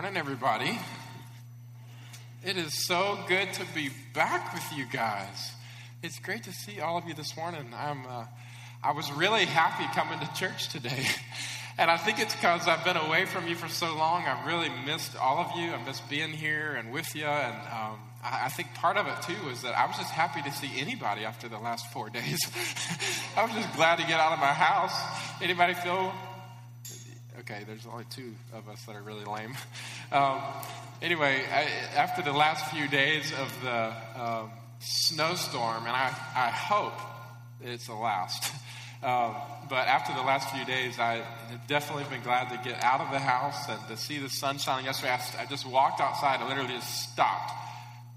morning, everybody. It is so good to be back with you guys. It's great to see all of you this morning. I'm, uh, I was really happy coming to church today. And I think it's because I've been away from you for so long. I've really missed all of you. I missed being here and with you. And um, I, I, think part of it, too, is that I was just happy to see anybody after the last four days. I was just glad to get out of my house. Anybody feel Okay, there's only two of us that are really lame. Um, anyway, I, after the last few days of the um, snowstorm, and I, I hope it's the last, um, but after the last few days, I have definitely been glad to get out of the house and to see the sun shining. Yesterday, I, I just walked outside and literally just stopped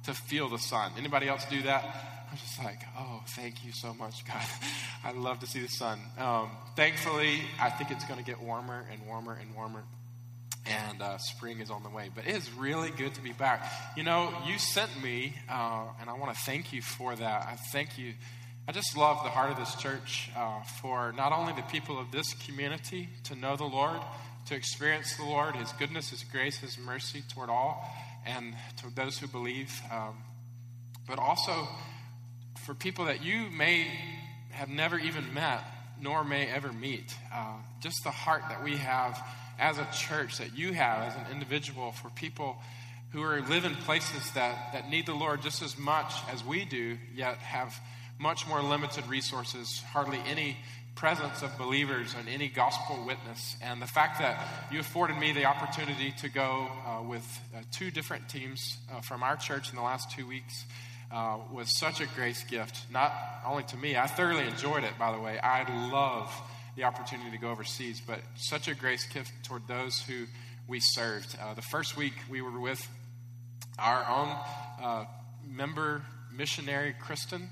to feel the sun. Anybody else do that? I'm just like, oh, thank you so much, God. I love to see the sun. Um, thankfully, I think it's going to get warmer and warmer and warmer. And uh, spring is on the way. But it is really good to be back. You know, you sent me, uh, and I want to thank you for that. I thank you. I just love the heart of this church uh, for not only the people of this community to know the Lord, to experience the Lord, His goodness, His grace, His mercy toward all, and to those who believe, um, but also for people that you may have never even met, nor may ever meet. Uh, just the heart that we have as a church, that you have as an individual, for people who are live in places that, that need the Lord just as much as we do, yet have much more limited resources, hardly any presence of believers and any gospel witness. And the fact that you afforded me the opportunity to go uh, with uh, two different teams uh, from our church in the last two weeks uh, was such a grace gift, not only to me, I thoroughly enjoyed it, by the way. I love the opportunity to go overseas, but such a grace gift toward those who we served. Uh, the first week we were with our own uh, member missionary, Kristen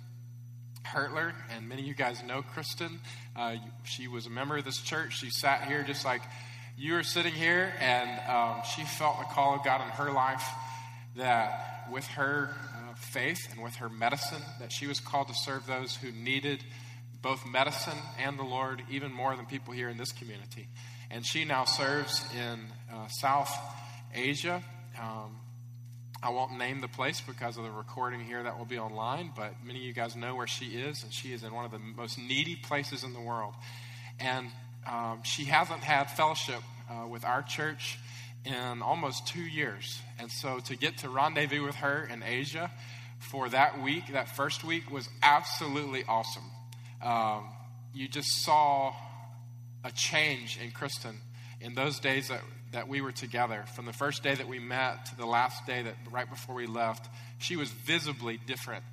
Hertler, and many of you guys know Kristen. Uh, she was a member of this church. She sat here just like you are sitting here, and um, she felt the call of God in her life that with her faith and with her medicine, that she was called to serve those who needed both medicine and the Lord even more than people here in this community. And she now serves in uh, South Asia. Um, I won't name the place because of the recording here that will be online, but many of you guys know where she is, and she is in one of the most needy places in the world. And um, she hasn't had fellowship uh, with our church in almost two years. And so to get to rendezvous with her in Asia for that week, that first week, was absolutely awesome. Um, you just saw a change in Kristen in those days that, that we were together. From the first day that we met to the last day that right before we left, she was visibly different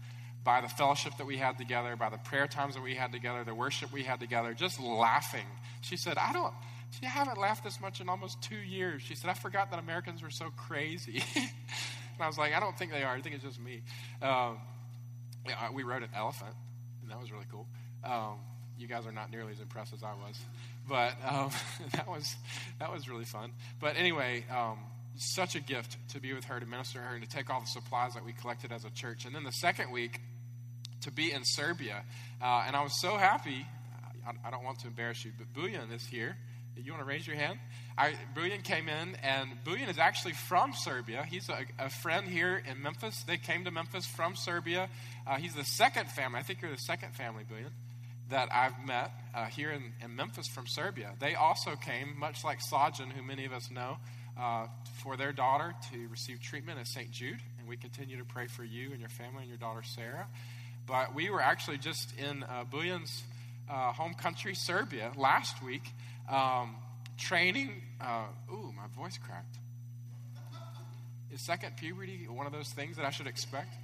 by the fellowship that we had together, by the prayer times that we had together, the worship we had together, just laughing. She said, I don't, she haven't laughed this much in almost two years. She said, I forgot that Americans were so crazy. and I was like, I don't think they are. I think it's just me. Um, yeah, we rode an elephant, and that was really cool. Um, you guys are not nearly as impressed as I was, but um, that was that was really fun. But anyway, um, such a gift to be with her, to minister to her, and to take all the supplies that we collected as a church. And then the second week, to be in Serbia, uh, and I was so happy. I, I don't want to embarrass you, but Buyan is here. You want to raise your hand? I, came in, and Buyan is actually from Serbia. He's a, a, friend here in Memphis. They came to Memphis from Serbia. Uh, he's the second family. I think you're the second family, Buyan, that I've met uh, here in, in, Memphis from Serbia. They also came, much like Sajin, who many of us know, uh, for their daughter to receive treatment at St. Jude. And we continue to pray for you and your family and your daughter, Sarah. But we were actually just in uh, uh, home country, Serbia, last week um, training, uh, ooh, my voice cracked. Is second puberty one of those things that I should expect?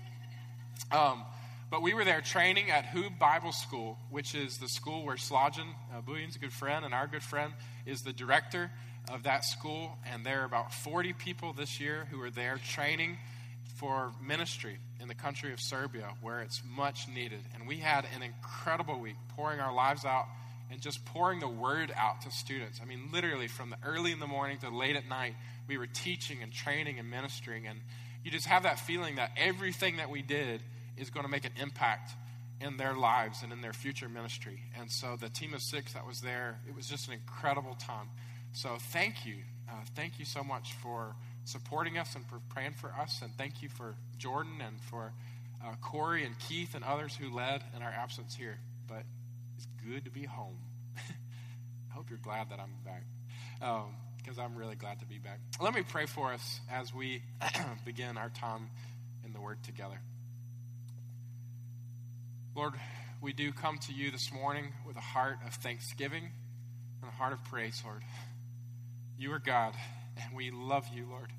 Um, but we were there training at Hub Bible School, which is the school where Slajan, uh, Buyan's a good friend, and our good friend is the director of that school. And there are about 40 people this year who are there training for ministry in the country of Serbia, where it's much needed. And we had an incredible week pouring our lives out and just pouring the word out to students. I mean, literally from the early in the morning to late at night, we were teaching and training and ministering. And you just have that feeling that everything that we did is going to make an impact in their lives and in their future ministry. And so the team of six that was there, it was just an incredible time. So thank you. Uh, thank you so much for supporting us and for praying for us. And thank you for Jordan and for uh, Corey and Keith and others who led in our absence here. But good to be home. I hope you're glad that I'm back because um, I'm really glad to be back. Let me pray for us as we begin our time in the Word together. Lord, we do come to you this morning with a heart of thanksgiving and a heart of praise, Lord. You are God, and we love you, Lord.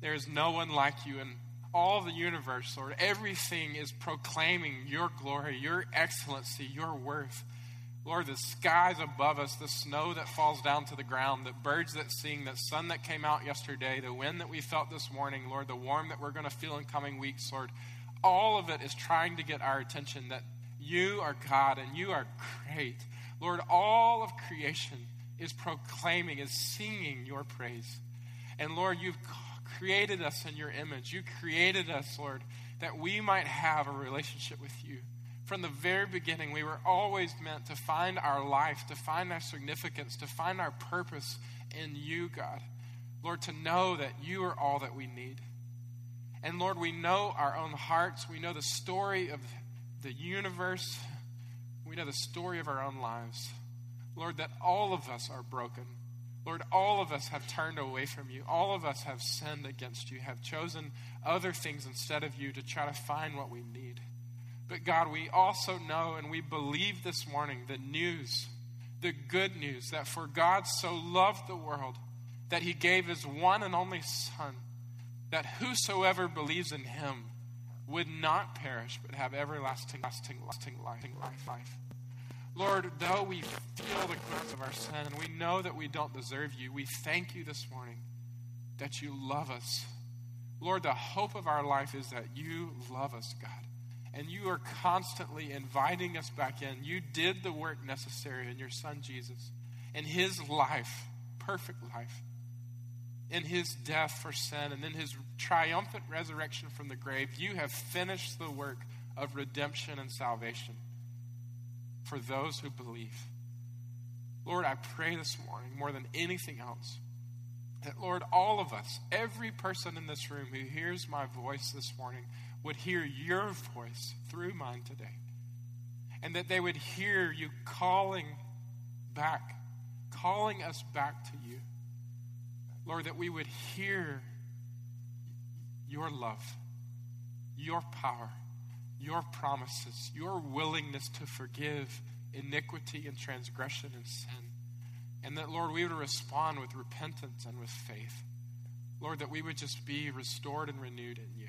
There is no one like you in all the universe, Lord. Everything is proclaiming your glory, your excellency, your worth. Lord, the skies above us, the snow that falls down to the ground, the birds that sing, the sun that came out yesterday, the wind that we felt this morning, Lord, the warm that we're going to feel in coming weeks, Lord, all of it is trying to get our attention that you are God and you are great. Lord, all of creation is proclaiming, is singing your praise. And Lord, you've created us in your image. You created us, Lord, that we might have a relationship with you. From the very beginning, we were always meant to find our life, to find our significance, to find our purpose in you, God. Lord, to know that you are all that we need. And Lord, we know our own hearts. We know the story of the universe. We know the story of our own lives. Lord, that all of us are broken. Lord, all of us have turned away from you. All of us have sinned against you, have chosen other things instead of you to try to find what we need. But God, we also know and we believe this morning the news, the good news that for God so loved the world that he gave his one and only Son, that whosoever believes in him would not perish but have everlasting, lasting, lasting life. life. Lord, though we feel the grips of our sin and we know that we don't deserve you, we thank you this morning that you love us. Lord, the hope of our life is that you love us, God and you are constantly inviting us back in. You did the work necessary in your son Jesus, in his life, perfect life, in his death for sin, and in his triumphant resurrection from the grave. You have finished the work of redemption and salvation for those who believe. Lord, I pray this morning more than anything else that, Lord, all of us, every person in this room who hears my voice this morning, would hear your voice through mine today. And that they would hear you calling back, calling us back to you. Lord, that we would hear your love, your power, your promises, your willingness to forgive iniquity and transgression and sin. And that, Lord, we would respond with repentance and with faith. Lord, that we would just be restored and renewed in you.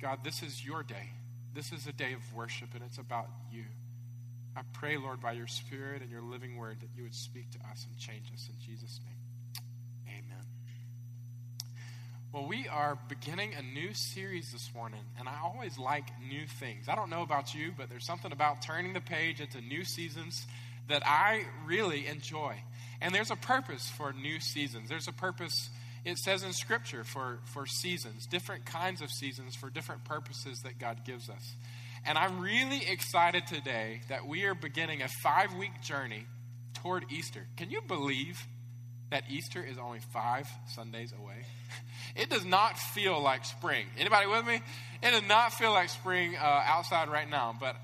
God, this is your day. This is a day of worship, and it's about you. I pray, Lord, by your Spirit and your living word, that you would speak to us and change us in Jesus' name. Amen. Well, we are beginning a new series this morning, and I always like new things. I don't know about you, but there's something about turning the page into new seasons that I really enjoy. And there's a purpose for new seasons. There's a purpose it says in Scripture for, for seasons, different kinds of seasons for different purposes that God gives us. And I'm really excited today that we are beginning a five week journey toward Easter. Can you believe that Easter is only five Sundays away? It does not feel like spring. Anybody with me? It does not feel like spring uh, outside right now, but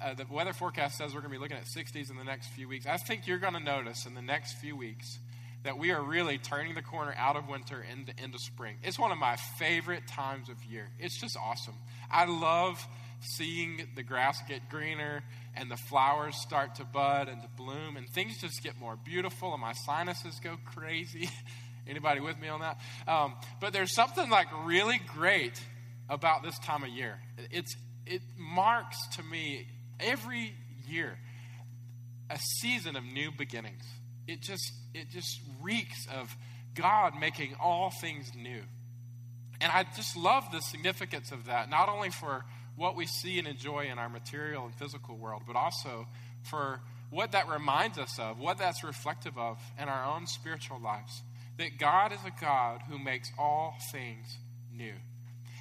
uh, the weather forecast says we're going to be looking at 60s in the next few weeks. I think you're going to notice in the next few weeks that we are really turning the corner out of winter into, into spring. It's one of my favorite times of year. It's just awesome. I love seeing the grass get greener and the flowers start to bud and to bloom and things just get more beautiful and my sinuses go crazy. Anybody with me on that? Um, but there's something like really great about this time of year. It's it marks to me every year a season of new beginnings it just it just reeks of God making all things new. And I just love the significance of that, not only for what we see and enjoy in our material and physical world, but also for what that reminds us of, what that's reflective of in our own spiritual lives. That God is a God who makes all things new.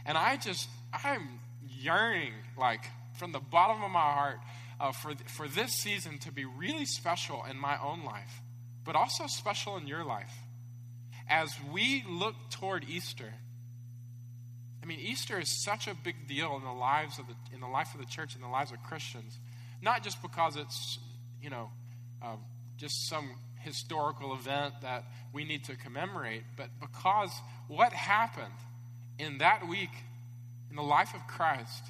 And I just, I'm yearning, like, from the bottom of my heart, uh, for, for this season to be really special in my own life but also special in your life. as we look toward Easter, I mean, Easter is such a big deal in the lives of the in the life of the church and the lives of Christians, not just because it's you know uh, just some historical event that we need to commemorate, but because what happened in that week in the life of Christ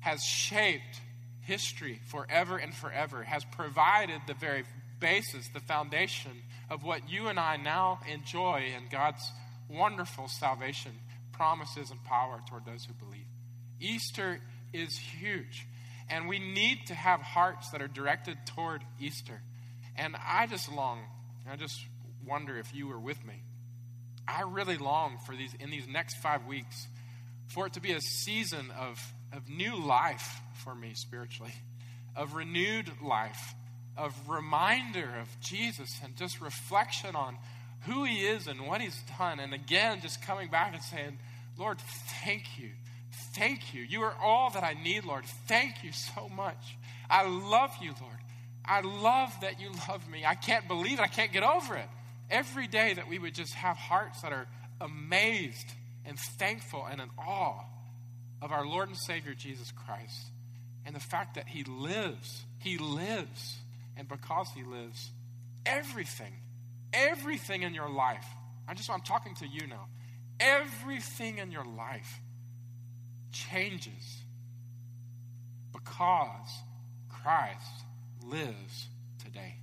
has shaped history forever and forever, has provided the very basis, the foundation of what you and I now enjoy in God's wonderful salvation promises and power toward those who believe. Easter is huge, and we need to have hearts that are directed toward Easter. And I just long, I just wonder if you were with me. I really long for these in these next five weeks for it to be a season of, of new life for me spiritually, of renewed life, of reminder of Jesus and just reflection on who he is and what he's done. And again, just coming back and saying, Lord, thank you. Thank you. You are all that I need, Lord. Thank you so much. I love you, Lord. I love that you love me. I can't believe it. I can't get over it. Every day that we would just have hearts that are amazed and thankful and in awe of our Lord and Savior Jesus Christ and the fact that He lives. He lives. And because He lives, everything, everything in your life, I just, I'm talking to you now Everything in your life changes because Christ lives today.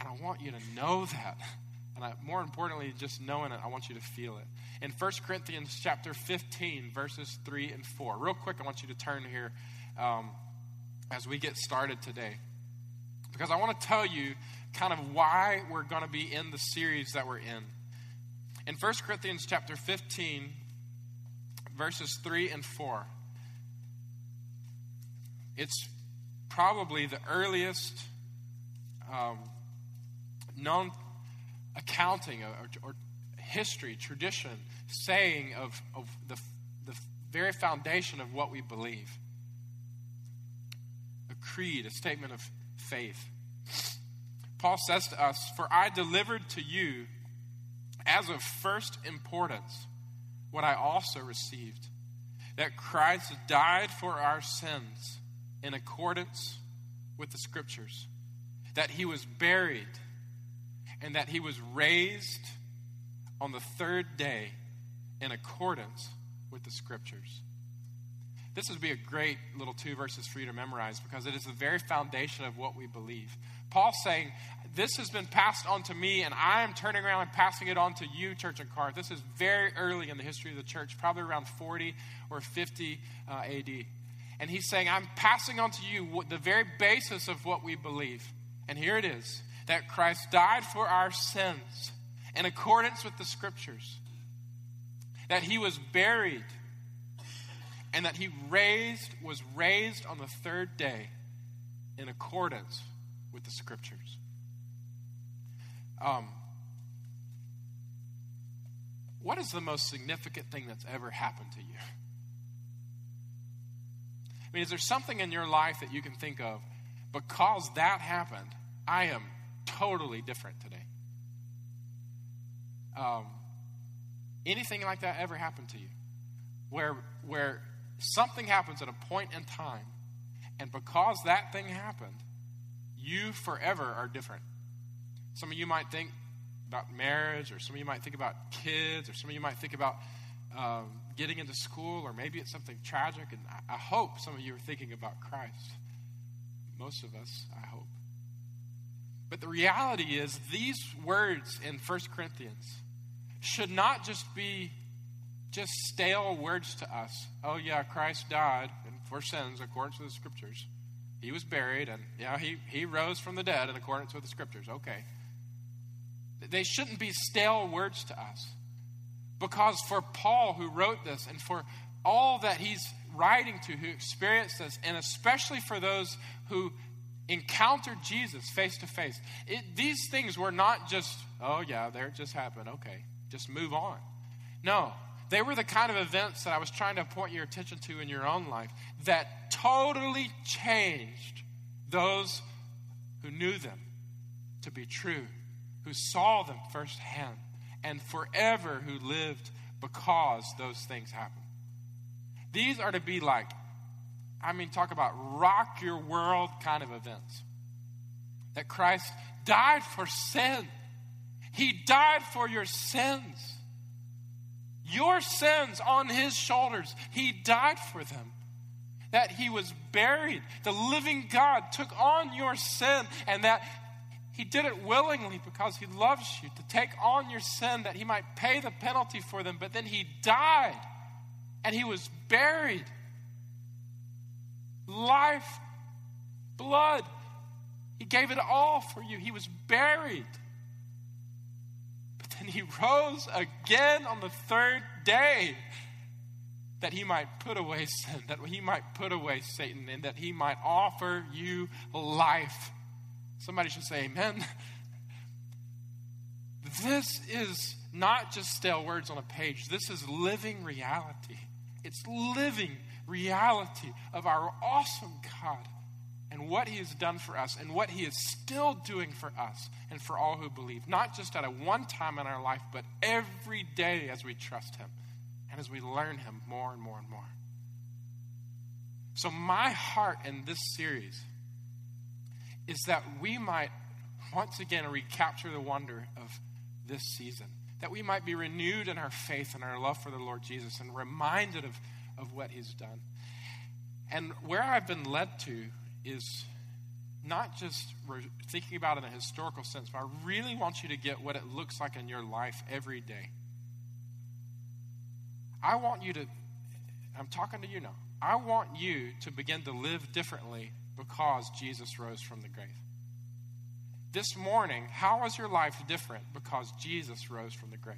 And I want you to know that. And I, more importantly, just knowing it, I want you to feel it. In 1 Corinthians chapter 15, verses 3 and 4. Real quick, I want you to turn here um, as we get started today. Because I want to tell you kind of why we're going to be in the series that we're in. In 1 Corinthians chapter 15, verses 3 and 4, it's probably the earliest um, known accounting or, or, history, tradition, saying of, of the, the very foundation of what we believe a creed, a statement of faith. Paul says to us, For I delivered to you as of first importance what I also received that Christ died for our sins in accordance with the Scriptures, that he was buried, and that he was raised on the third day in accordance with the Scriptures. This would be a great little two verses for you to memorize because it is the very foundation of what we believe. Paul's saying, This has been passed on to me, and I am turning around and passing it on to you, church and Corinth. This is very early in the history of the church, probably around 40 or 50 uh, AD. And he's saying, I'm passing on to you the very basis of what we believe. And here it is that Christ died for our sins in accordance with the scriptures, that he was buried and that he raised was raised on the third day in accordance with the scriptures. Um, what is the most significant thing that's ever happened to you? I mean, is there something in your life that you can think of because that happened? I am totally different today. Um, anything like that ever happened to you? Where, where something happens at a point in time, and because that thing happened, you forever are different. Some of you might think about marriage, or some of you might think about kids, or some of you might think about um, getting into school, or maybe it's something tragic. And I, I hope some of you are thinking about Christ. Most of us, I hope. But the reality is, these words in 1 Corinthians should not just be just stale words to us. Oh, yeah, Christ died for sins according to the scriptures. He was buried, and yeah, he, he rose from the dead in accordance with the scriptures. Okay. They shouldn't be stale words to us. Because for Paul, who wrote this, and for all that he's writing to, who experienced this, and especially for those who encountered Jesus face to face, these things were not just, oh, yeah, there it just happened. Okay, just move on. No, they were the kind of events that I was trying to point your attention to in your own life that totally changed those who knew them to be true, who saw them firsthand. and forever who lived because those things happened. These are to be like, I mean, talk about rock your world kind of events. That Christ died for sin, He died for your sins. Your sins on His shoulders, He died for them that he was buried. The living God took on your sin, and that he did it willingly because he loves you to take on your sin that he might pay the penalty for them. But then he died and he was buried. Life, blood, he gave it all for you. He was buried. Then he rose again on the third day that he might put away sin, that he might put away Satan, and that he might offer you life. Somebody should say, Amen. This is not just stale words on a page, this is living reality. It's living reality of our awesome God and what He has done for us and what He is still doing for us and for all who believe, not just at a one time in our life, but every day as we trust Him and as we learn Him more and more and more. So, my heart in this series is that we might once again recapture the wonder of this season, that we might be renewed in our faith and our love for the Lord Jesus and reminded of, of what He's done. And where I've been led to is not just thinking about it in a historical sense, but I really want you to get what it looks like in your life every day. I want you to, I'm talking to you now, I want you to begin to live differently because Jesus rose from the grave. This morning, how is your life different because Jesus rose from the grave?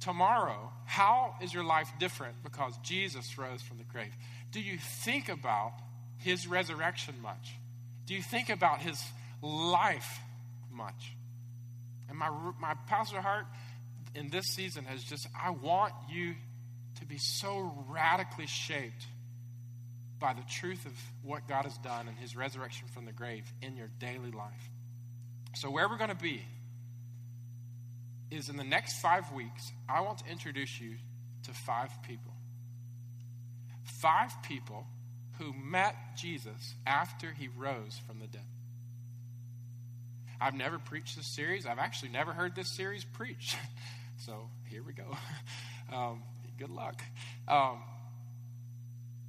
Tomorrow, how is your life different because Jesus rose from the grave? Do you think about his resurrection much? Do you think about his life much? And my, my pastor heart in this season has just, I want you to be so radically shaped by the truth of what God has done and his resurrection from the grave in your daily life. So, where we're going to be is in the next five weeks, I want to introduce you to five people. Five people who met Jesus after he rose from the dead. I've never preached this series. I've actually never heard this series preached. So here we go. Um, good luck. Um,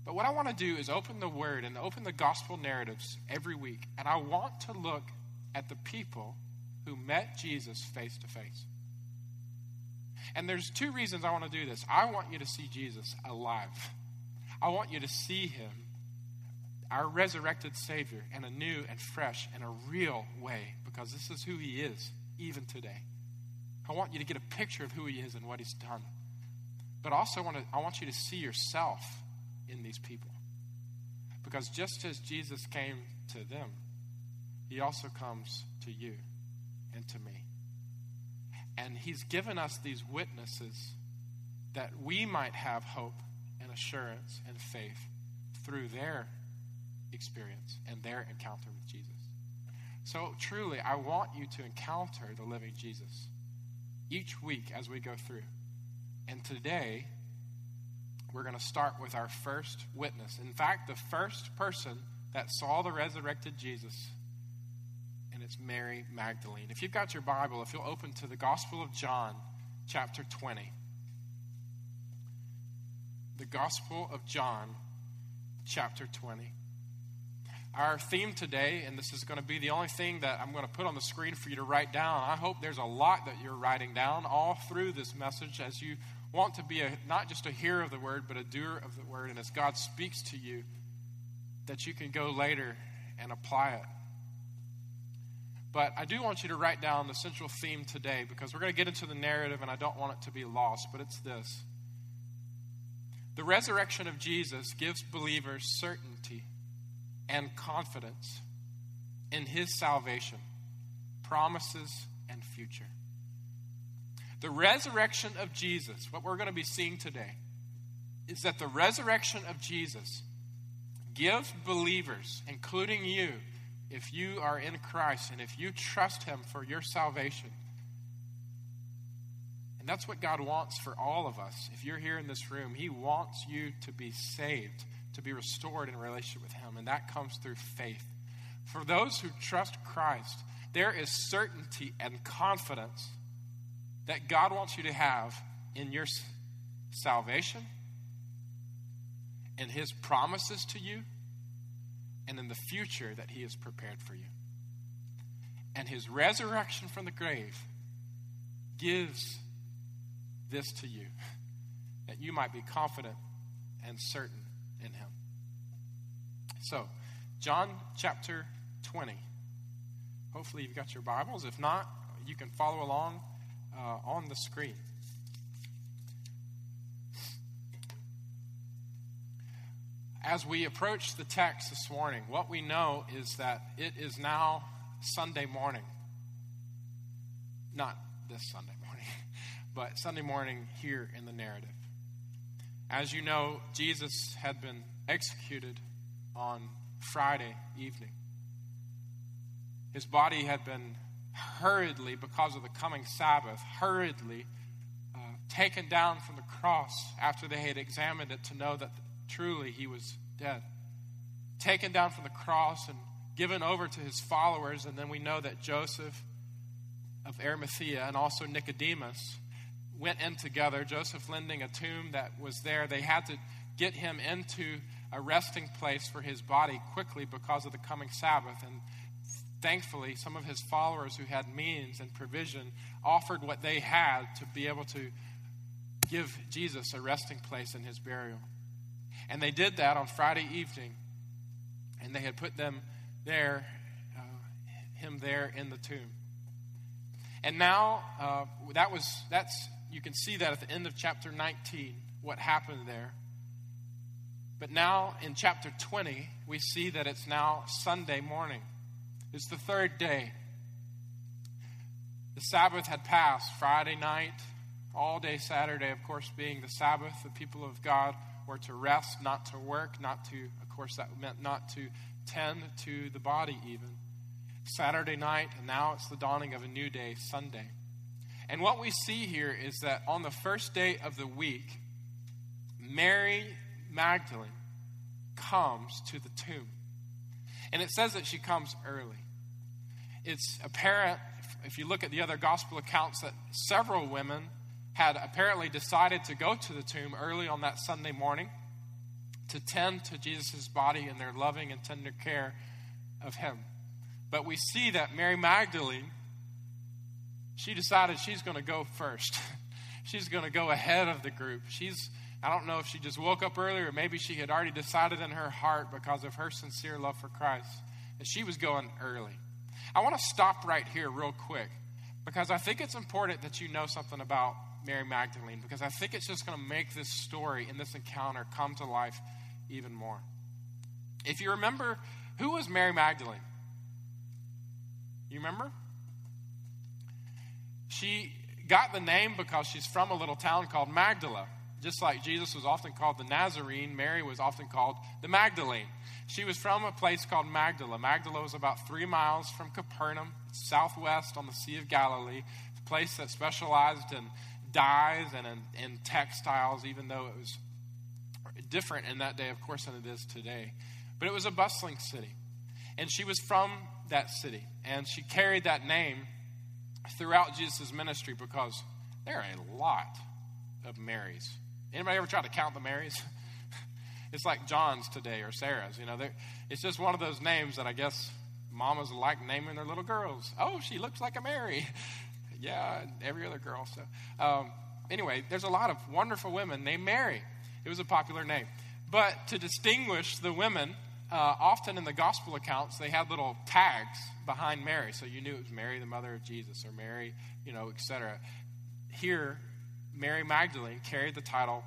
but what I want to do is open the word and open the gospel narratives every week. And I want to look at the people who met Jesus face to face. And there's two reasons I want to do this. I want you to see Jesus alive. I want you to see him, our resurrected Savior, in a new and fresh and a real way, because this is who he is, even today. I want you to get a picture of who he is and what he's done. But also, I want, to, I want you to see yourself in these people. Because just as Jesus came to them, he also comes to you and to me. And he's given us these witnesses that we might have hope and assurance and faith through their experience and their encounter with Jesus. So, truly, I want you to encounter the living Jesus each week as we go through. And today, we're going to start with our first witness. In fact, the first person that saw the resurrected Jesus, and it's Mary Magdalene. If you've got your Bible, if you'll open to the Gospel of John, chapter 20. The Gospel of John, chapter 20. Our theme today, and this is going to be the only thing that I'm going to put on the screen for you to write down. I hope there's a lot that you're writing down all through this message as you want to be a, not just a hearer of the word, but a doer of the word. And as God speaks to you, that you can go later and apply it. But I do want you to write down the central theme today because we're going to get into the narrative and I don't want it to be lost, but it's this. The resurrection of Jesus gives believers certainty and confidence in his salvation, promises, and future. The resurrection of Jesus, what we're going to be seeing today, is that the resurrection of Jesus gives believers, including you, if you are in Christ and if you trust him for your salvation, And that's what God wants for all of us. If you're here in this room, He wants you to be saved, to be restored in relationship with Him. And that comes through faith. For those who trust Christ, there is certainty and confidence that God wants you to have in your salvation, in His promises to you, and in the future that He has prepared for you. And His resurrection from the grave gives this to you that you might be confident and certain in Him. So, John chapter 20. Hopefully, you've got your Bibles. If not, you can follow along uh, on the screen. As we approach the text this morning, what we know is that it is now Sunday morning. Not this Sunday morning, but Sunday morning here in the narrative. As you know, Jesus had been executed on Friday evening. His body had been hurriedly, because of the coming Sabbath, hurriedly uh, taken down from the cross after they had examined it to know that truly he was dead. Taken down from the cross and given over to his followers, and then we know that Joseph of Arimathea and also Nicodemus went in together. Joseph lending a tomb that was there. They had to get him into a resting place for his body quickly because of the coming Sabbath. And thankfully, some of his followers who had means and provision offered what they had to be able to give Jesus a resting place in his burial. And they did that on Friday evening, and they had put them there, uh, him there in the tomb. And now uh, that was that's you can see that at the end of chapter 19 what happened there. But now in chapter 20 we see that it's now Sunday morning. It's the third day. The Sabbath had passed Friday night, all day Saturday, of course, being the Sabbath. The people of God were to rest, not to work, not to, of course, that meant not to tend to the body even. Saturday night, and now it's the dawning of a new day, Sunday. And what we see here is that on the first day of the week, Mary Magdalene comes to the tomb. And it says that she comes early it's apparent, if you look at the other gospel accounts, that several women had apparently decided to go to the tomb early on that Sunday morning to tend to Jesus' body in their loving and tender care of him. But we see that Mary Magdalene, she decided she's going to go first. she's going to go ahead of the group. She's, I don't know if she just woke up early or maybe she had already decided in her heart because of her sincere love for Christ that she was going early. I want to stop right here, real quick, because I think it's important that you know something about Mary Magdalene, because I think it's just going to make this story and this encounter come to life even more. If you remember, who was Mary Magdalene? You remember? She got the name because she's from a little town called Magdala. Just like Jesus was often called the Nazarene, Mary was often called the Magdalene. She was from a place called Magdala. Magdala was about three miles from Capernaum, southwest on the Sea of Galilee, a place that specialized in dyes and in, in textiles, even though it was different in that day, of course, than it is today. But it was a bustling city. And she was from that city. And she carried that name throughout Jesus' ministry because there are a lot of Marys. Anybody ever try to count the Marys? It's like John's today or Sarah's. You know, it's just one of those names that I guess mamas like naming their little girls. Oh, she looks like a Mary. yeah, every other girl. So, um, anyway, there's a lot of wonderful women named Mary. It was a popular name. But to distinguish the women, uh, often in the gospel accounts, they had little tags behind Mary. So you knew it was Mary, the mother of Jesus, or Mary, you know, etc. Here, Mary Magdalene carried the title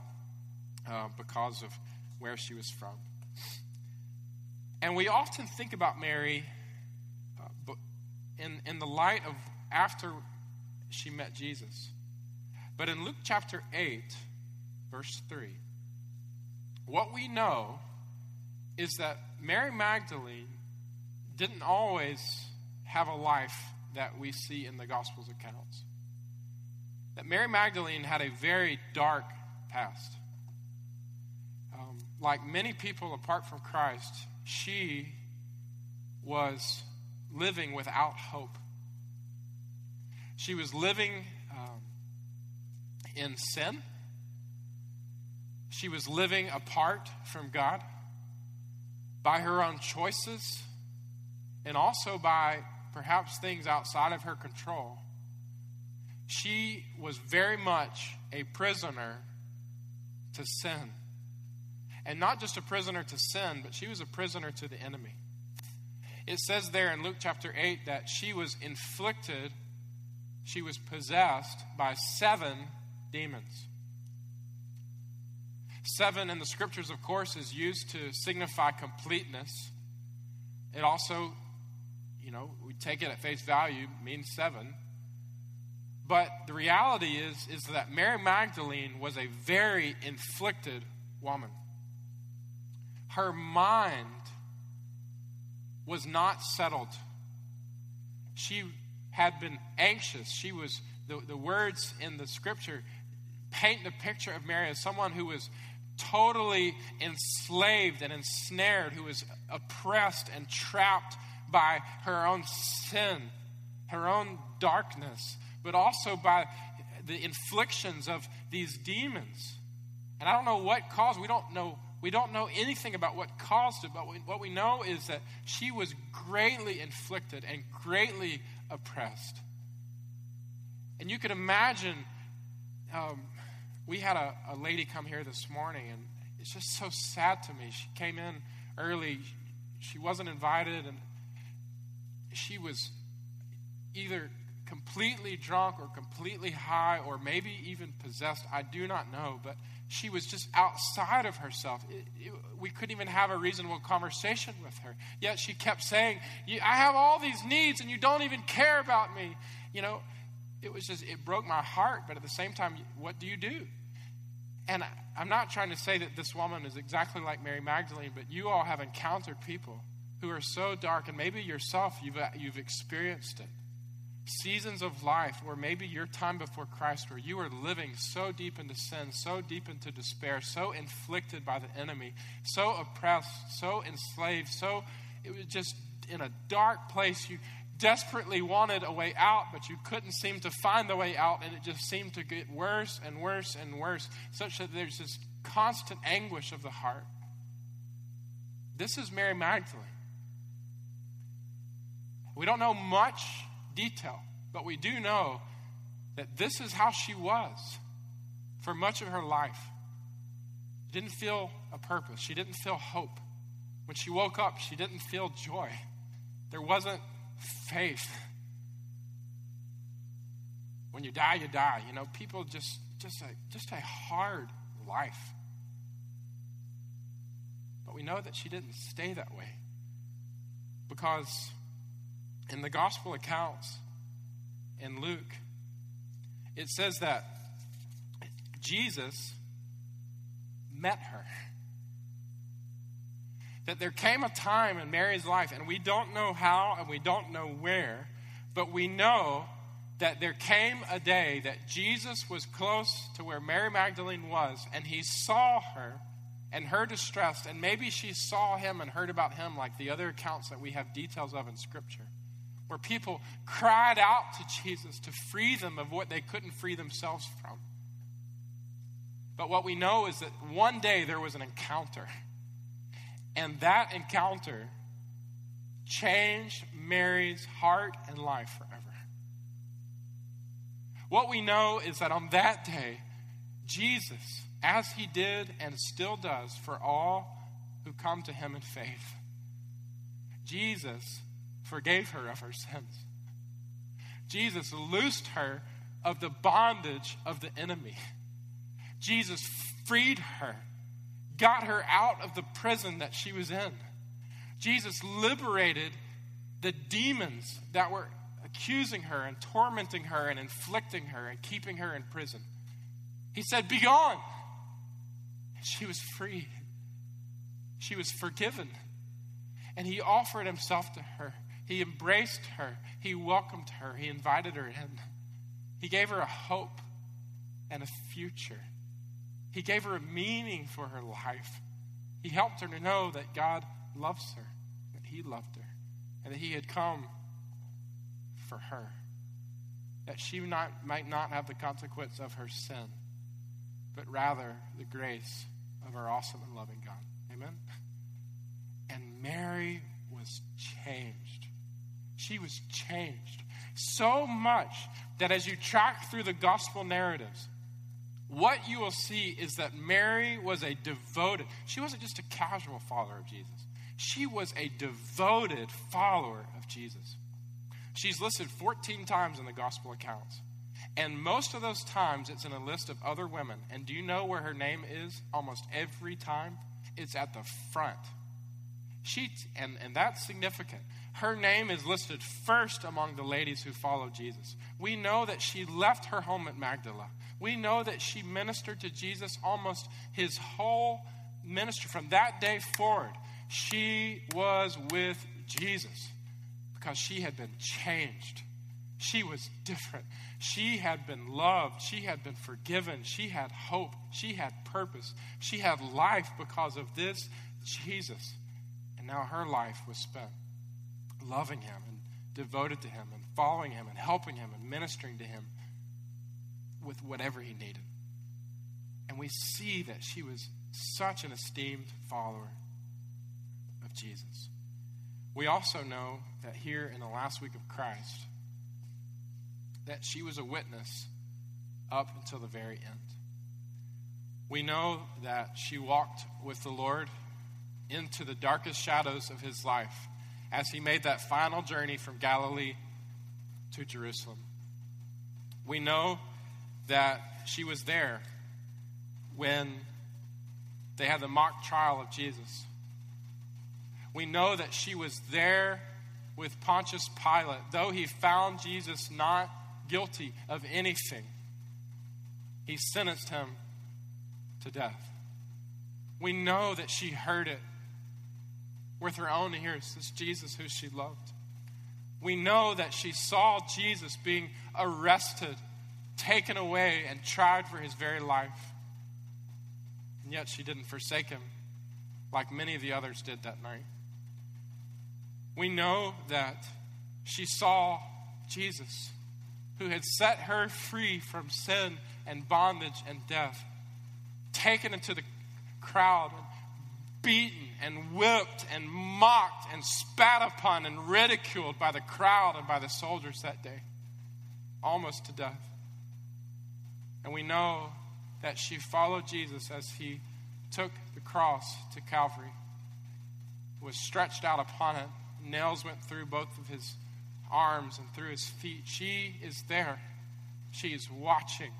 uh, because of where she was from. And we often think about Mary uh, in, in the light of after she met Jesus. But in Luke chapter 8, verse 3, what we know is that Mary Magdalene didn't always have a life that we see in the Gospels accounts. that Mary Magdalene had a very dark past. Um, like many people apart from Christ, she was living without hope. She was living um, in sin. She was living apart from God by her own choices and also by perhaps things outside of her control. She was very much a prisoner to sin. And not just a prisoner to sin, but she was a prisoner to the enemy. It says there in Luke chapter 8 that she was inflicted she was possessed by seven demons. Seven in the scriptures, of course, is used to signify completeness. It also, you know, we take it at face value, means seven. But the reality is, is that Mary Magdalene was a very inflicted woman. Her mind was not settled. She had been anxious. She was, the, the words in the scripture paint the picture of Mary as someone who was totally enslaved and ensnared, who was oppressed and trapped by her own sin, her own darkness, but also by the inflictions of these demons. And I don't know what caused, we don't know we don't know anything about what caused it, but what we know is that she was greatly inflicted and greatly oppressed. And you could imagine, um, we had a, a lady come here this morning, and it's just so sad to me. She came in early, she wasn't invited, and she was either completely drunk or completely high or maybe even possessed. I do not know, but she was just outside of herself. It, it, we couldn't even have a reasonable conversation with her. Yet she kept saying, I have all these needs and you don't even care about me. You know, it was just, it broke my heart. But at the same time, what do you do? And I'm not trying to say that this woman is exactly like Mary Magdalene, but you all have encountered people who are so dark, and maybe yourself, you've, you've experienced it seasons of life where maybe your time before Christ, where you were living so deep into sin, so deep into despair, so inflicted by the enemy, so oppressed, so enslaved, so it was just in a dark place. You desperately wanted a way out, but you couldn't seem to find the way out, and it just seemed to get worse and worse and worse, such that there's this constant anguish of the heart. This is Mary Magdalene. We don't know much detail, but we do know that this is how she was for much of her life. She didn't feel a purpose, she didn't feel hope. When she woke up, she didn't feel joy. There wasn't faith. When you die, you die. You know, people just just a just a hard life. But we know that she didn't stay that way. Because in the gospel accounts in Luke, it says that Jesus met her. That there came a time in Mary's life, and we don't know how and we don't know where, but we know that there came a day that Jesus was close to where Mary Magdalene was, and he saw her and her distress, and maybe she saw him and heard about him like the other accounts that we have details of in Scripture where people cried out to Jesus to free them of what they couldn't free themselves from. But what we know is that one day there was an encounter, and that encounter changed Mary's heart and life forever. What we know is that on that day, Jesus, as he did and still does for all who come to him in faith, Jesus forgave her of her sins. Jesus loosed her of the bondage of the enemy. Jesus freed her, got her out of the prison that she was in. Jesus liberated the demons that were accusing her and tormenting her and inflicting her and keeping her in prison. He said, Be gone. And she was free. She was forgiven. And he offered himself to her. He embraced her. He welcomed her. He invited her in. He gave her a hope and a future. He gave her a meaning for her life. He helped her to know that God loves her, that He loved her, and that He had come for her. That she not, might not have the consequence of her sin, but rather the grace of our awesome and loving God. Amen? And Mary was changed. She was changed. So much that as you track through the gospel narratives, what you will see is that Mary was a devoted, she wasn't just a casual follower of Jesus, she was a devoted follower of Jesus. She's listed 14 times in the gospel accounts. And most of those times, it's in a list of other women. And do you know where her name is almost every time? It's at the front. She, and, and that's significant. Her name is listed first among the ladies who follow Jesus. We know that she left her home at Magdala. We know that she ministered to Jesus almost his whole ministry. From that day forward, she was with Jesus because she had been changed. She was different. She had been loved. She had been forgiven. She had hope. She had purpose. She had life because of this Jesus. And now her life was spent loving him and devoted to him and following him and helping him and ministering to him with whatever he needed. And we see that she was such an esteemed follower of Jesus. We also know that here in the last week of Christ, that she was a witness up until the very end. We know that she walked with the Lord into the darkest shadows of his life as he made that final journey from Galilee to Jerusalem. We know that she was there when they had the mock trial of Jesus. We know that she was there with Pontius Pilate, though he found Jesus not guilty of anything, he sentenced him to death. We know that she heard it with her own ears, this Jesus who she loved. We know that she saw Jesus being arrested, taken away, and tried for his very life. And yet she didn't forsake him like many of the others did that night. We know that she saw Jesus who had set her free from sin and bondage and death, taken into the crowd and beaten and whipped and mocked and spat upon and ridiculed by the crowd and by the soldiers that day, almost to death. And we know that she followed Jesus as he took the cross to Calvary, was stretched out upon it, nails went through both of his arms and through his feet. She is there. She is watching.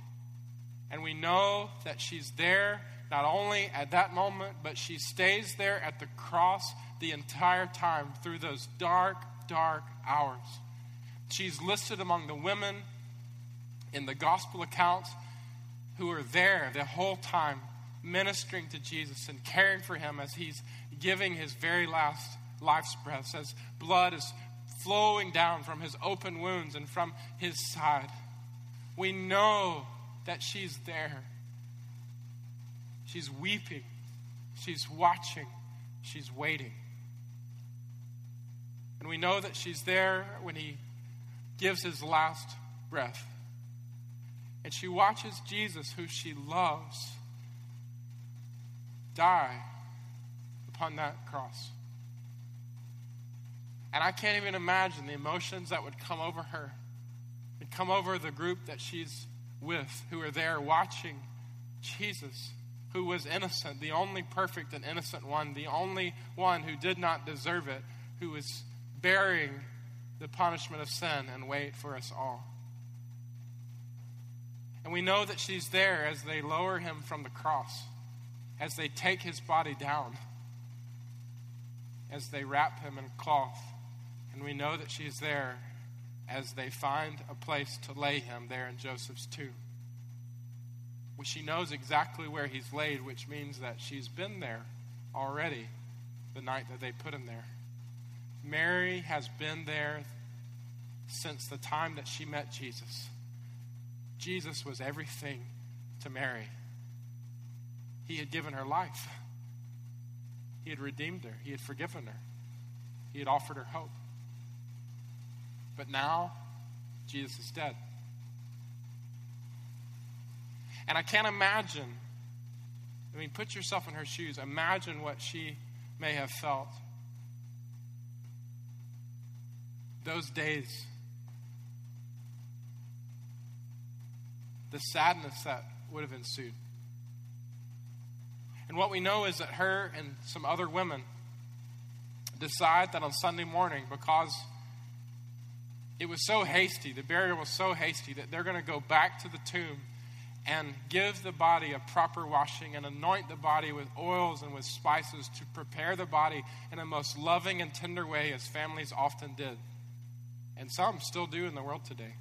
And we know that she's there not only at that moment, but she stays there at the cross the entire time through those dark, dark hours. She's listed among the women in the gospel accounts who are there the whole time ministering to Jesus and caring for him as he's giving his very last life's breath, as blood is flowing down from his open wounds and from his side. We know that she's there. She's weeping. She's watching. She's waiting. And we know that she's there when he gives his last breath. And she watches Jesus, who she loves, die upon that cross. And I can't even imagine the emotions that would come over her and come over the group that she's with who are there watching Jesus, who was innocent, the only perfect and innocent one, the only one who did not deserve it, who was bearing the punishment of sin and weight for us all. And we know that she's there as they lower him from the cross, as they take his body down, as they wrap him in cloth and we know that she's there as they find a place to lay him there in Joseph's tomb. Well, she knows exactly where he's laid, which means that she's been there already the night that they put him there. Mary has been there since the time that she met Jesus. Jesus was everything to Mary. He had given her life, He had redeemed her, He had forgiven her, He had offered her hope. But now, Jesus is dead. And I can't imagine, I mean, put yourself in her shoes. Imagine what she may have felt. Those days, the sadness that would have ensued. And what we know is that her and some other women decide that on Sunday morning, because it was so hasty, the burial was so hasty, that they're going to go back to the tomb and give the body a proper washing and anoint the body with oils and with spices to prepare the body in a most loving and tender way, as families often did. And some still do in the world today,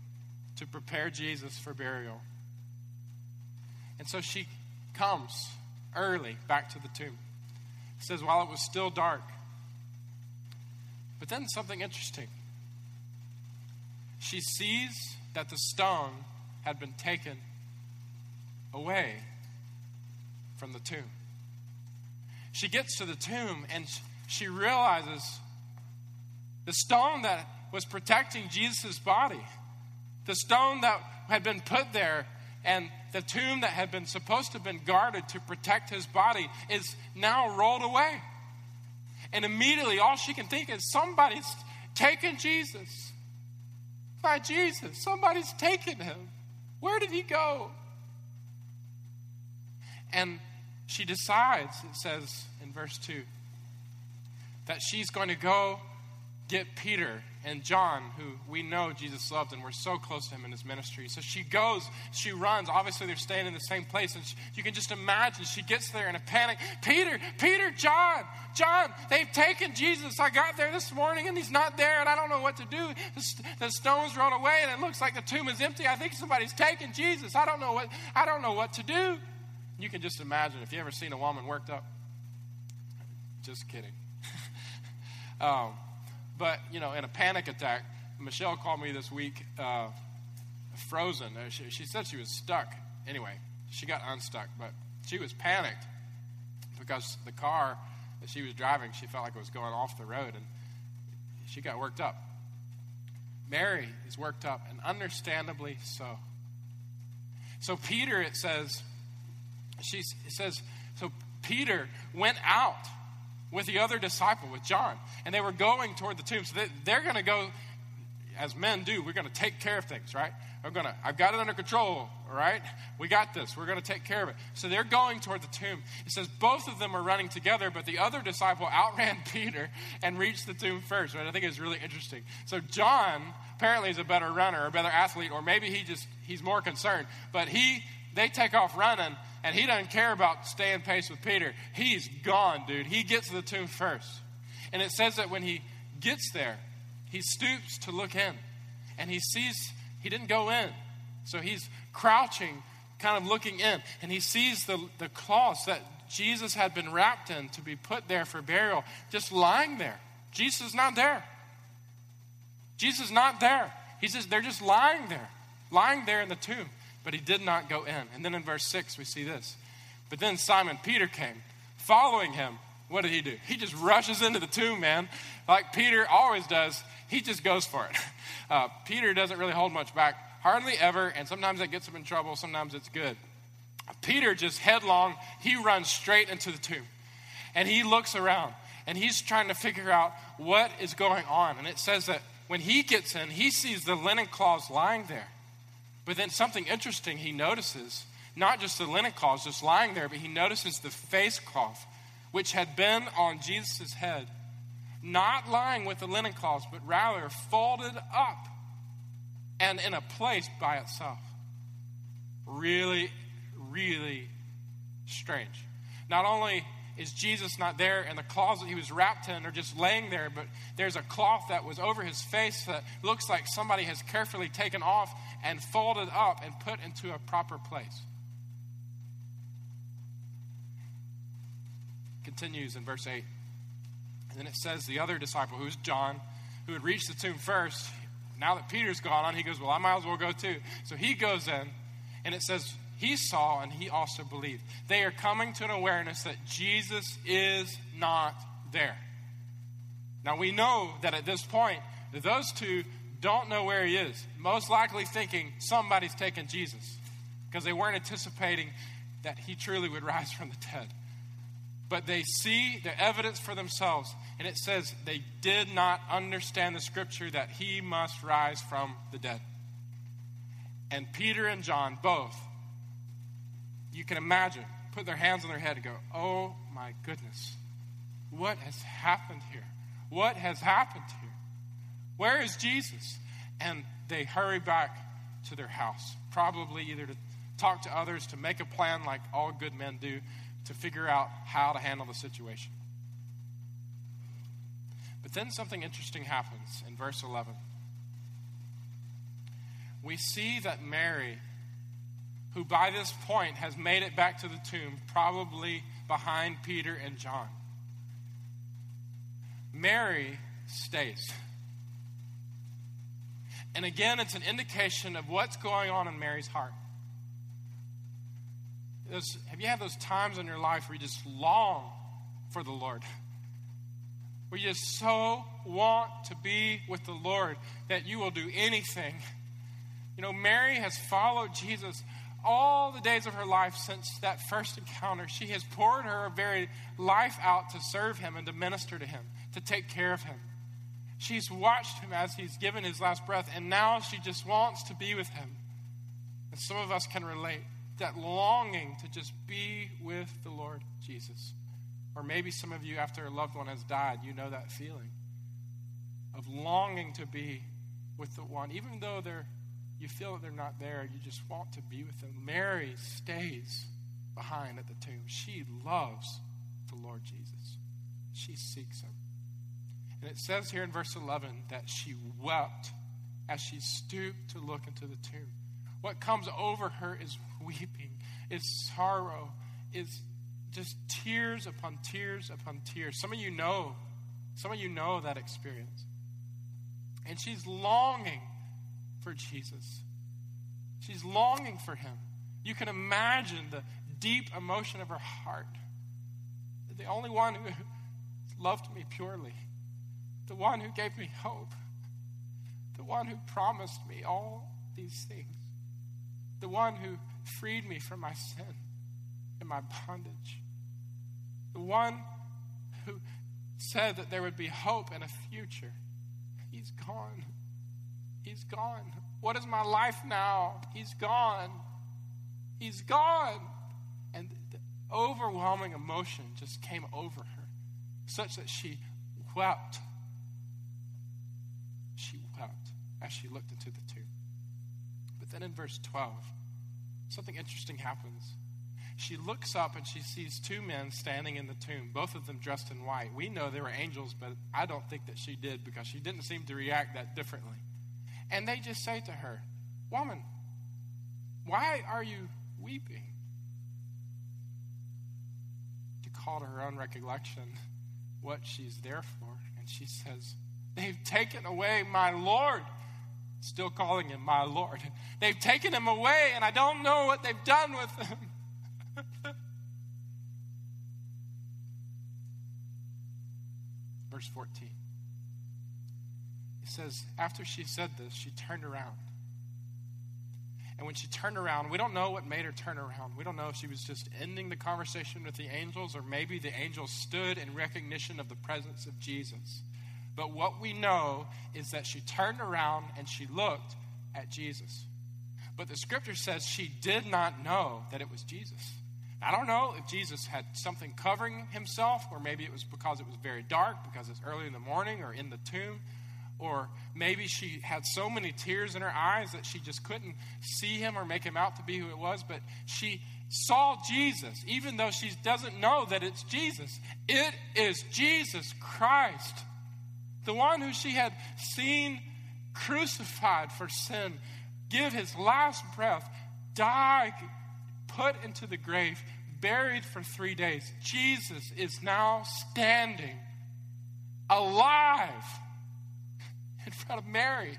to prepare Jesus for burial. And so she comes early back to the tomb. It says, while it was still dark. But then something interesting. She sees that the stone had been taken away from the tomb. She gets to the tomb and she realizes the stone that was protecting Jesus' body, the stone that had been put there and the tomb that had been supposed to have been guarded to protect his body is now rolled away. And immediately, all she can think is somebody's taken Jesus. By Jesus, somebody's taken him. Where did he go? And she decides, it says in verse 2, that she's going to go get Peter and John, who we know Jesus loved, and we're so close to him in his ministry. So she goes, she runs. Obviously, they're staying in the same place, and she, you can just imagine she gets there in a panic. Peter, Peter, John, John, they've taken Jesus. I got there this morning, and he's not there, and I don't know what to do. The, the stones rolled away, and it looks like the tomb is empty. I think somebody's taken Jesus. I don't know what. I don't know what to do. You can just imagine if you ever seen a woman worked up. Just kidding. um, but, you know, in a panic attack, Michelle called me this week uh, frozen. Uh, she, she said she was stuck. Anyway, she got unstuck, but she was panicked because the car that she was driving, she felt like it was going off the road, and she got worked up. Mary is worked up, and understandably so. So, Peter, it says, she, says, so Peter went out with the other disciple, with John, and they were going toward the tomb. So they, they're going to go, as men do, we're going to take care of things, right? I'm going to, I've got it under control, all right? We got this. We're going to take care of it. So they're going toward the tomb. It says both of them are running together, but the other disciple outran Peter and reached the tomb first, right? I think it's really interesting. So John apparently is a better runner a better athlete, or maybe he just, he's more concerned, but he, they take off running and he doesn't care about staying pace with Peter. He's gone, dude. He gets to the tomb first. And it says that when he gets there, he stoops to look in. And he sees, he didn't go in. So he's crouching, kind of looking in. And he sees the, the cloths that Jesus had been wrapped in to be put there for burial, just lying there. Jesus is not there. Jesus is not there. He says they're just lying there, lying there in the tomb but he did not go in. And then in verse 6, we see this. But then Simon Peter came, following him. What did he do? He just rushes into the tomb, man, like Peter always does. He just goes for it. Uh, Peter doesn't really hold much back, hardly ever, and sometimes that gets him in trouble, sometimes it's good. Peter just headlong, he runs straight into the tomb. And he looks around and he's trying to figure out what is going on. And it says that when he gets in, he sees the linen cloths lying there. But then something interesting he notices not just the linen cloth just lying there, but he notices the face cloth, which had been on Jesus' head, not lying with the linen cloths, but rather folded up and in a place by itself. Really, really strange. Not only is Jesus not there and the closet he was wrapped in are just laying there, but there's a cloth that was over his face that looks like somebody has carefully taken off and folded up and put into a proper place. Continues in verse 8. And then it says the other disciple, who's John, who had reached the tomb first, now that Peter's gone on, he goes, Well, I might as well go too. So he goes in, and it says, he saw and he also believed. They are coming to an awareness that Jesus is not there. Now we know that at this point, those two don't know where he is, most likely thinking somebody's taken Jesus because they weren't anticipating that he truly would rise from the dead. But they see the evidence for themselves, and it says they did not understand the scripture that he must rise from the dead. And Peter and John both, you can imagine, put their hands on their head and go, Oh my goodness, what has happened here? What has happened here? Where is Jesus? And they hurry back to their house, probably either to talk to others, to make a plan like all good men do, to figure out how to handle the situation. But then something interesting happens in verse 11. We see that Mary, who by this point has made it back to the tomb, probably behind Peter and John, Mary stays. And again, it's an indication of what's going on in Mary's heart. Those, have you had those times in your life where you just long for the Lord? Where you just so want to be with the Lord that you will do anything. You know, Mary has followed Jesus all the days of her life since that first encounter. She has poured her very life out to serve him and to minister to him, to take care of him. She's watched him as he's given his last breath, and now she just wants to be with him. And some of us can relate that longing to just be with the Lord Jesus. Or maybe some of you, after a loved one has died, you know that feeling of longing to be with the one, even though they're, you feel that they're not there, you just want to be with them. Mary stays behind at the tomb. She loves the Lord Jesus, she seeks him. And it says here in verse 11 that she wept as she stooped to look into the tomb. What comes over her is weeping, is sorrow, is just tears upon tears upon tears. Some of you know, some of you know that experience. And she's longing for Jesus. She's longing for him. You can imagine the deep emotion of her heart. The only one who loved me purely the one who gave me hope, the one who promised me all these things, the one who freed me from my sin and my bondage, the one who said that there would be hope and a future. He's gone. He's gone. What is my life now? He's gone. He's gone. And the overwhelming emotion just came over her, such that she wept She wept as she looked into the tomb. But then in verse 12, something interesting happens. She looks up and she sees two men standing in the tomb, both of them dressed in white. We know they were angels, but I don't think that she did because she didn't seem to react that differently. And they just say to her, Woman, why are you weeping? To call to her own recollection what she's there for. And she says, They've taken away my Lord still calling him my Lord. They've taken him away, and I don't know what they've done with him. Verse 14. Says, After she said this, she turned around. And when she turned around, we don't know what made her turn around. We don't know if she was just ending the conversation with the angels, or maybe the angels stood in recognition of the presence of Jesus. But what we know is that she turned around and she looked at Jesus. But the scripture says she did not know that it was Jesus. I don't know if Jesus had something covering himself, or maybe it was because it was very dark, because it's early in the morning, or in the tomb, or maybe she had so many tears in her eyes that she just couldn't see him or make him out to be who it was. But she saw Jesus, even though she doesn't know that it's Jesus. It is Jesus Christ the one who she had seen crucified for sin, give his last breath, die, put into the grave, buried for three days. Jesus is now standing alive front of Mary.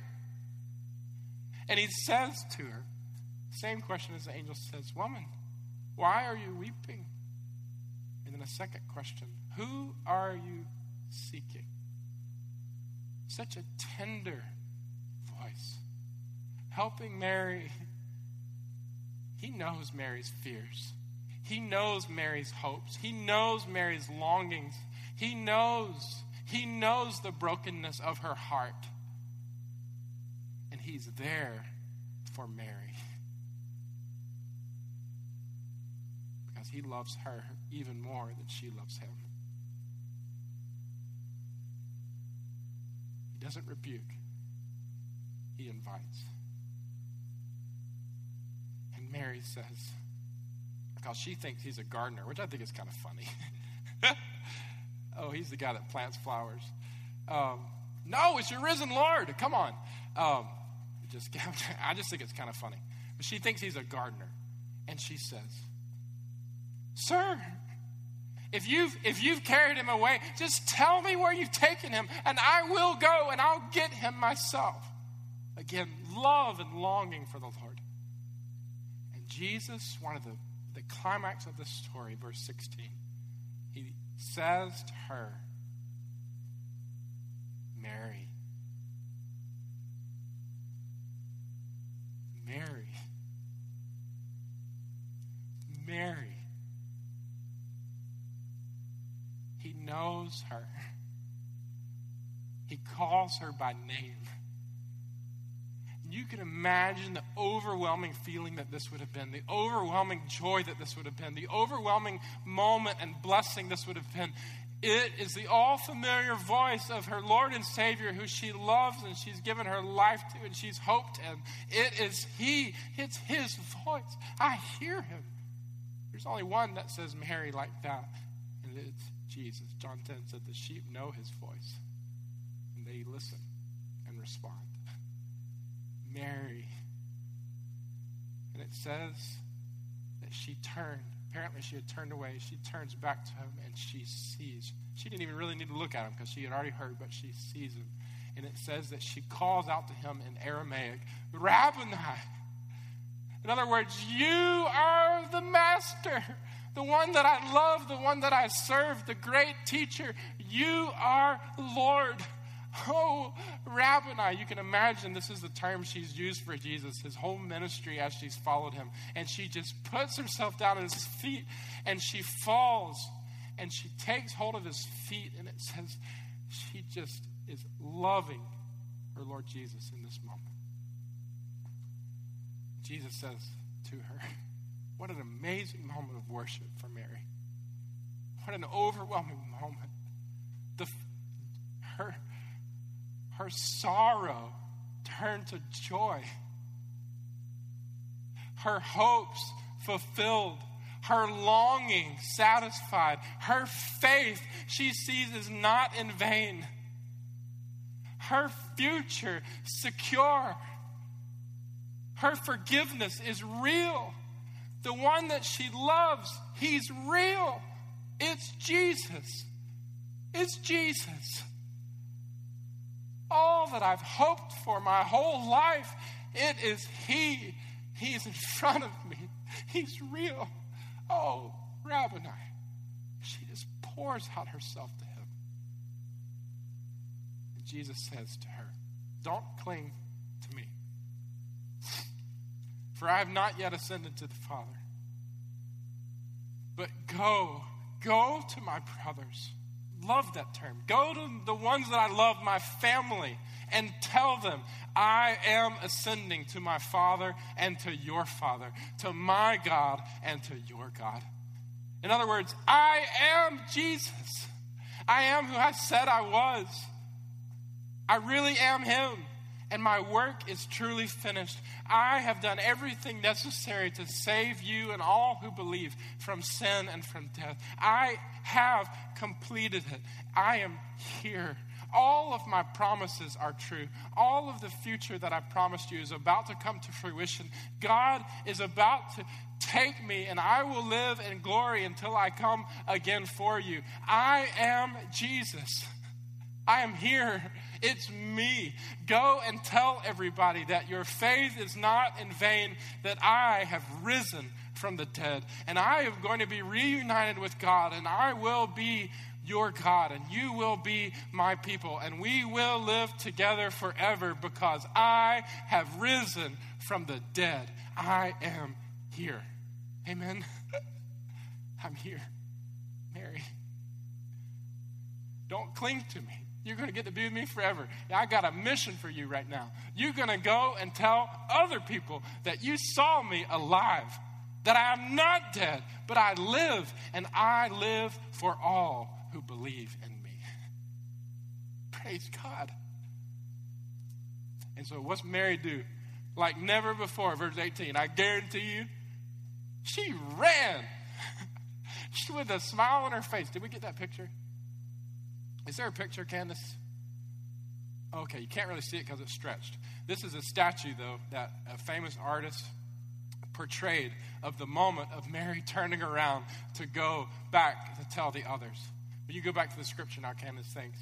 And he says to her, Same question as the angel says, Woman, why are you weeping? And then a second question, Who are you seeking? Such a tender voice. Helping Mary. He knows Mary's fears. He knows Mary's hopes. He knows Mary's longings. He knows. He knows the brokenness of her heart. He's there for Mary. Because he loves her even more than she loves him. He doesn't rebuke, he invites. And Mary says, because she thinks he's a gardener, which I think is kind of funny. oh, he's the guy that plants flowers. Um, no, it's your risen Lord. Come on. Um, just, I just think it's kind of funny. But she thinks he's a gardener. And she says, Sir, if you've, if you've carried him away, just tell me where you've taken him, and I will go and I'll get him myself. Again, love and longing for the Lord. And Jesus, one of the, the climax of the story, verse 16, he says to her, Mary. Mary. Mary. He knows her. He calls her by name. You can imagine the overwhelming feeling that this would have been, the overwhelming joy that this would have been, the overwhelming moment and blessing this would have been. It is the all familiar voice of her Lord and Savior who she loves and she's given her life to and she's hoped in. It is He, it's His voice. I hear Him. There's only one that says Mary like that, and it's Jesus. John 10 said the sheep know his voice and they listen and respond. Mary. And it says that she turned. Apparently, she had turned away. She turns back to him and she sees. She didn't even really need to look at him because she had already heard, but she sees him. And it says that she calls out to him in Aramaic, Rabboni. In other words, you are the master the one that I love, the one that I serve, the great teacher. You are Lord. Oh, Rabboni. You can imagine this is the term she's used for Jesus, his whole ministry as she's followed him. And she just puts herself down at his feet and she falls and she takes hold of his feet. And it says she just is loving her Lord Jesus in this moment. Jesus says to her, what an amazing moment of worship for Mary. What an overwhelming moment. The, her, her sorrow turned to joy. Her hopes fulfilled. Her longing satisfied. Her faith she sees is not in vain. Her future secure. Her forgiveness is real the one that she loves, he's real. It's Jesus. It's Jesus. That I've hoped for my whole life, it is He. He's in front of me. He's real. Oh, Rabboni. She just pours out herself to Him. And Jesus says to her, Don't cling to me. For I have not yet ascended to the Father. But go, go to my brothers. Love that term. Go to the ones that I love, my family, and tell them, I am ascending to my Father and to your Father, to my God and to your God. In other words, I am Jesus. I am who I said I was. I really am Him and my work is truly finished. I have done everything necessary to save you and all who believe from sin and from death. I have completed it. I am here. All of my promises are true. All of the future that I promised you is about to come to fruition. God is about to take me, and I will live in glory until I come again for you. I am Jesus. I am here. It's me. Go and tell everybody that your faith is not in vain, that I have risen from the dead, and I am going to be reunited with God, and I will be your God, and you will be my people, and we will live together forever because I have risen from the dead. I am here. Amen. I'm here. Mary, don't cling to me. You're going to get to be with me forever. I got a mission for you right now. You're going to go and tell other people that you saw me alive, that I am not dead, but I live, and I live for all who believe in me. Praise God. And so, what's Mary do? Like never before, verse 18. I guarantee you, she ran. with a smile on her face. Did we get that picture? Is there a picture, Candace? Okay, you can't really see it because it's stretched. This is a statue, though, that a famous artist portrayed of the moment of Mary turning around to go back to tell the others. But you go back to the scripture now, Candace, thanks.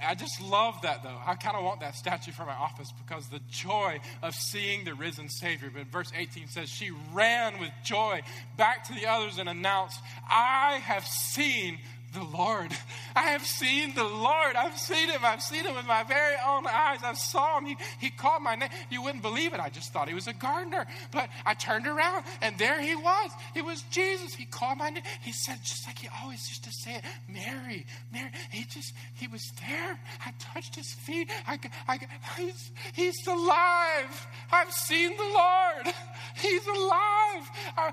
I just love that, though. I kind of want that statue for my office because the joy of seeing the risen Savior. But verse 18 says, She ran with joy back to the others and announced, I have seen the Lord. I have seen the Lord. I've seen him. I've seen him with my very own eyes. I saw him. He, he called my name. You wouldn't believe it. I just thought he was a gardener. But I turned around and there he was. It was Jesus. He called my name. He said, just like he always used to say it, Mary, Mary. He just, he was there. I touched his feet. I, I, he's, he's alive. I've seen the Lord. He's alive. I,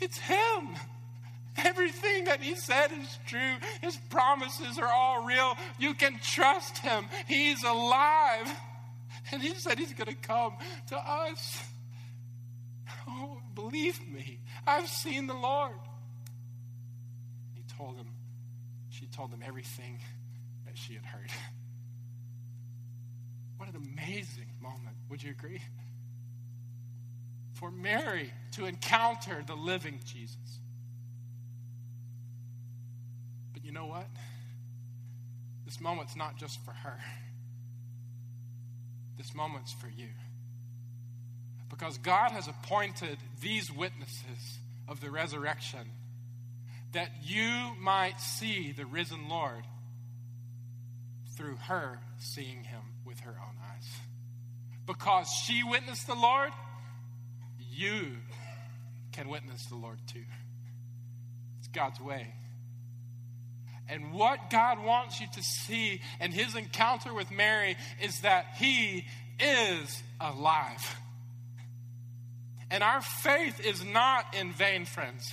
it's him. Everything that he said is true. His promises are all real. You can trust him. He's alive. And he said he's going to come to us. Oh, believe me. I've seen the Lord. He told him, she told him everything that she had heard. What an amazing moment. Would you agree? For Mary to encounter the living Jesus. You know what? This moment's not just for her, this moment's for you. Because God has appointed these witnesses of the resurrection that you might see the risen Lord through her seeing him with her own eyes. Because she witnessed the Lord, you can witness the Lord too. It's God's way. And what God wants you to see in his encounter with Mary is that he is alive. And our faith is not in vain, friends.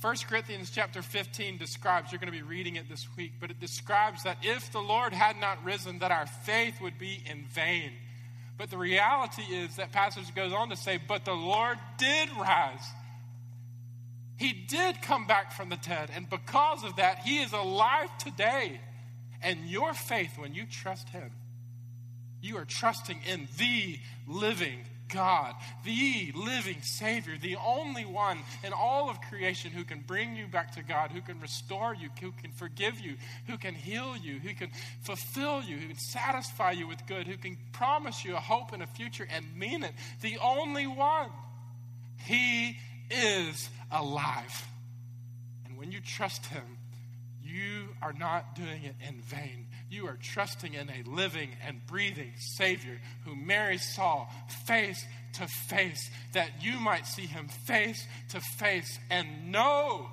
1 Corinthians chapter 15 describes, you're going to be reading it this week, but it describes that if the Lord had not risen, that our faith would be in vain. But the reality is that passage goes on to say, but the Lord did rise he did come back from the dead, and because of that, He is alive today. And your faith, when you trust Him, you are trusting in the living God, the living Savior, the only one in all of creation who can bring you back to God, who can restore you, who can forgive you, who can heal you, who can fulfill you, who can satisfy you with good, who can promise you a hope and a future and mean it. The only one. He is alive. And when you trust Him, you are not doing it in vain. You are trusting in a living and breathing Savior who Mary saw face to face, that you might see Him face to face and know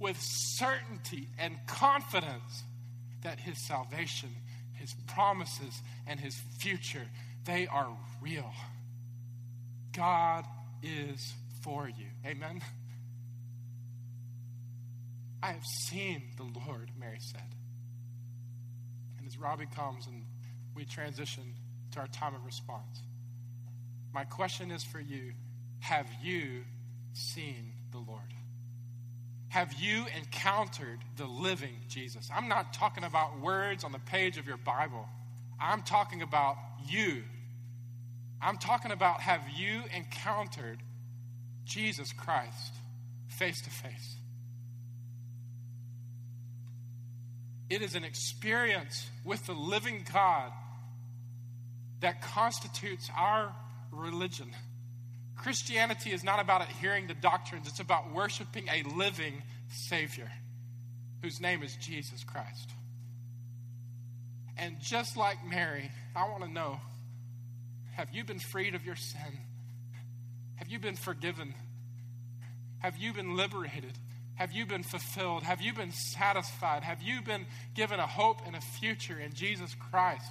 with certainty and confidence that His salvation, His promises, and His future, they are real. God is for you. Amen. I have seen the Lord, Mary said. And as Robbie comes and we transition to our time of response, my question is for you Have you seen the Lord? Have you encountered the living Jesus? I'm not talking about words on the page of your Bible. I'm talking about you. I'm talking about have you encountered Jesus Christ face to face? It is an experience with the living God that constitutes our religion. Christianity is not about adhering to doctrines, it's about worshiping a living Savior whose name is Jesus Christ. And just like Mary, I want to know have you been freed of your sin? Have you been forgiven? Have you been liberated? Have you been fulfilled? Have you been satisfied? Have you been given a hope and a future in Jesus Christ?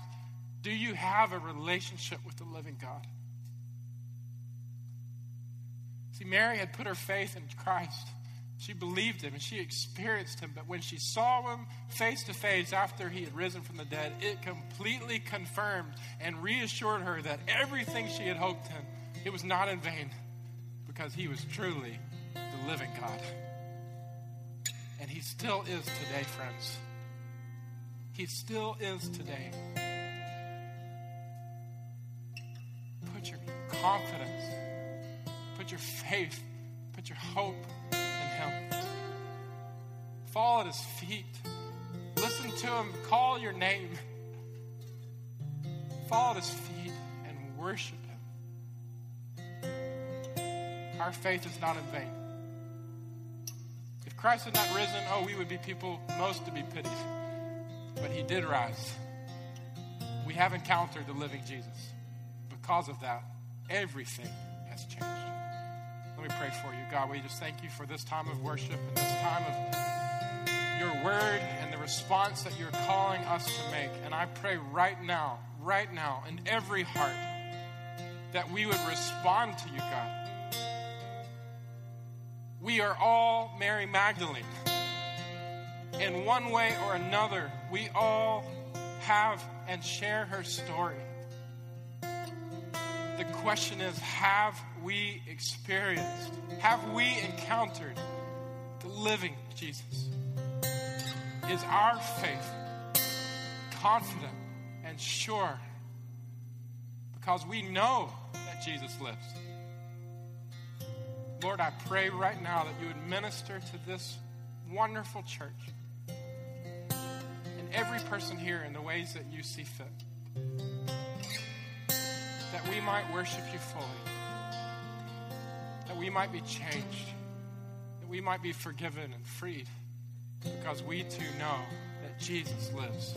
Do you have a relationship with the living God? See, Mary had put her faith in Christ. She believed him and she experienced him, but when she saw him face to face after he had risen from the dead, it completely confirmed and reassured her that everything she had hoped in, it was not in vain because he was truly the living God. And he still is today, friends. He still is today. Put your confidence, put your faith, put your hope in him. Fall at his feet. Listen to him call your name. Fall at his feet and worship Our faith is not in vain. If Christ had not risen, oh, we would be people most to be pitied. But he did rise. We have encountered the living Jesus. Because of that, everything has changed. Let me pray for you. God, we just thank you for this time of worship and this time of your word and the response that you're calling us to make. And I pray right now, right now, in every heart, that we would respond to you, God. We are all Mary Magdalene. In one way or another, we all have and share her story. The question is have we experienced, have we encountered the living Jesus? Is our faith confident and sure because we know that Jesus lives? Lord, I pray right now that you would minister to this wonderful church and every person here in the ways that you see fit. That we might worship you fully, that we might be changed, that we might be forgiven and freed, because we too know that Jesus lives.